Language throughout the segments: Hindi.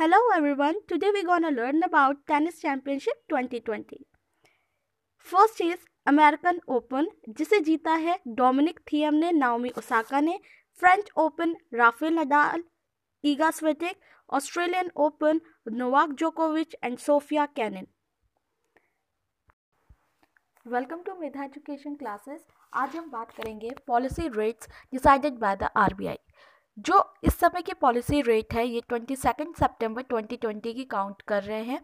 Hello everyone, today we're gonna learn about Tennis Championship 2020. First is American open जिसे जीता है डोमिनिक थियम ने नाओमी ओसाका ने French open Rafael Nadal Iga Swiatek Australian open Novak जोकोविच and Sofia Kenin welcome to Medha education classes आज हम बात करेंगे policy rates decided by the RBI जो इस समय की पॉलिसी रेट है, ये twenty second September twenty twenty की काउंट कर रहे हैं।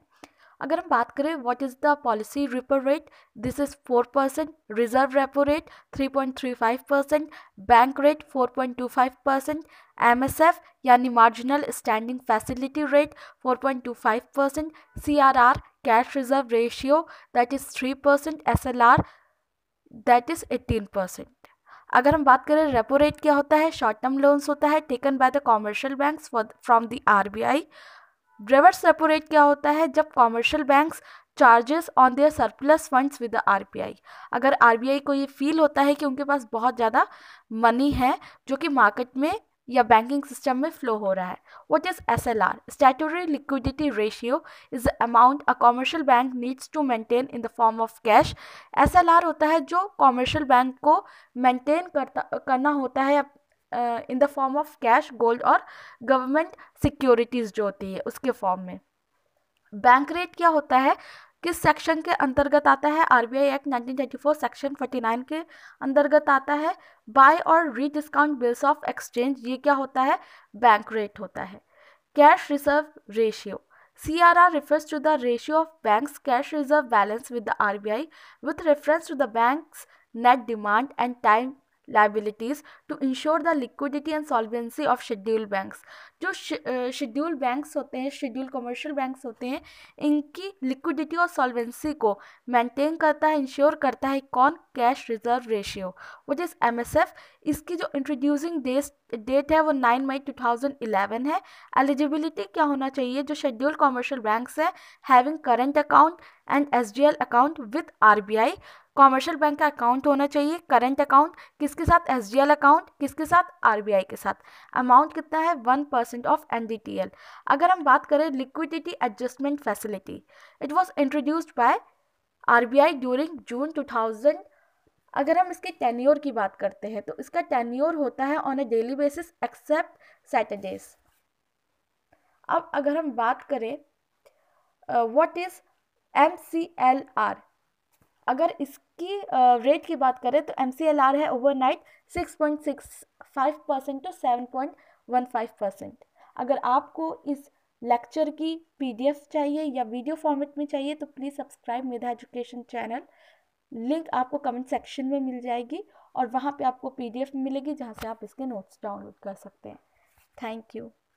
अगर हम बात करें what is the policy repo rate this is four percent reserve repo rate three point three five percent bank rate four point two five percent M S F यानी marginal standing facility rate four point two five percent C R R cash reserve ratio that is three percent S L R that is eighteen percent अगर हम बात करें रेपो रेट क्या होता है? शॉर्ट टर्म लोन्स होता है taken by the commercial banks from the R B I reverse repo rate क्या होता है? जब commercial banks charges on their surplus funds with the RBI अगर आरबीआई को ये फील होता है कि उनके पास बहुत ज़्यादा मनी है, जो कि मार्केट में या बैंकिंग सिस्टम में फ्लो हो रहा है। What is S L R statutory liquidity ratio is the amount a commercial bank needs to maintain in the form of cash S L R होता है जो कॉमर्शियल बैंक को मेंटेन करता, करना होता है in the form of cash gold और गवर्नमेंट सिक्योरिटीज़ जो होती है, उसके फॉर्म में। बैंक रेट क्या होता है? किस सेक्शन के अंतर्गत आता है? R B I act 1934 section 49 के अंतर्गत आता है। बाय और री डिस्काउंट बिल्स ऑफ़ एक्सचेंज ये क्या होता है? बैंक रेट होता है। Cash reserve ratio C R R refers to the ratio of bank cash reserve balance with the R B I with reference to the bank net demand and time liabilities to ensure the liquidity and solvency of scheduled banks. जो शेड्यूल बैंक्स होते हैं शेड्यूल कमर्शियल बैंक्स होते हैं, इनकी लिक्विडिटी और सॉल्वेंसी को मेंटेन करता है इंश्योर करता है कौन? Cash reserve ratio which is M S F इसकी जो इंट्रोड्यूसिंग डेट है वो nine May two thousand eleven है। एलिजिबिलिटी क्या होना चाहिए? जो शेड्यूल कमर्शियल बैंक्स हैं having current account and S D L account with R B I commercial bank का अकाउंट होना चाहिए। करंट अकाउंट किसके साथ? एस डी एल अकाउंट किसके साथ? आर बी आई के साथ। अमाउंट कितना है? One percent of N D T L अगर हम बात करें liquidity adjustment facility, it was introduced by R B I during June two thousand. अगर हम इसके टेन्योर की बात करते हैं तो इसका टेन्योर होता है on a daily basis except Saturdays अब अगर हम बात करें what is M C L R अगर इसकी रेट की बात करें तो एम सी एल आर है overnight six point six five percent to seven point one five percent अगर आपको इस लेक्चर की पीडीएफ चाहिए या वीडियो फॉर्मेट में चाहिए तो please subscribe Medha education channel link आपको कमेंट सेक्शन में मिल जाएगी और वहाँ पे आपको पीडीएफ मिलेगी जहाँ से आप इसके नोट्स डाउनलोड कर सकते हैं। Thank you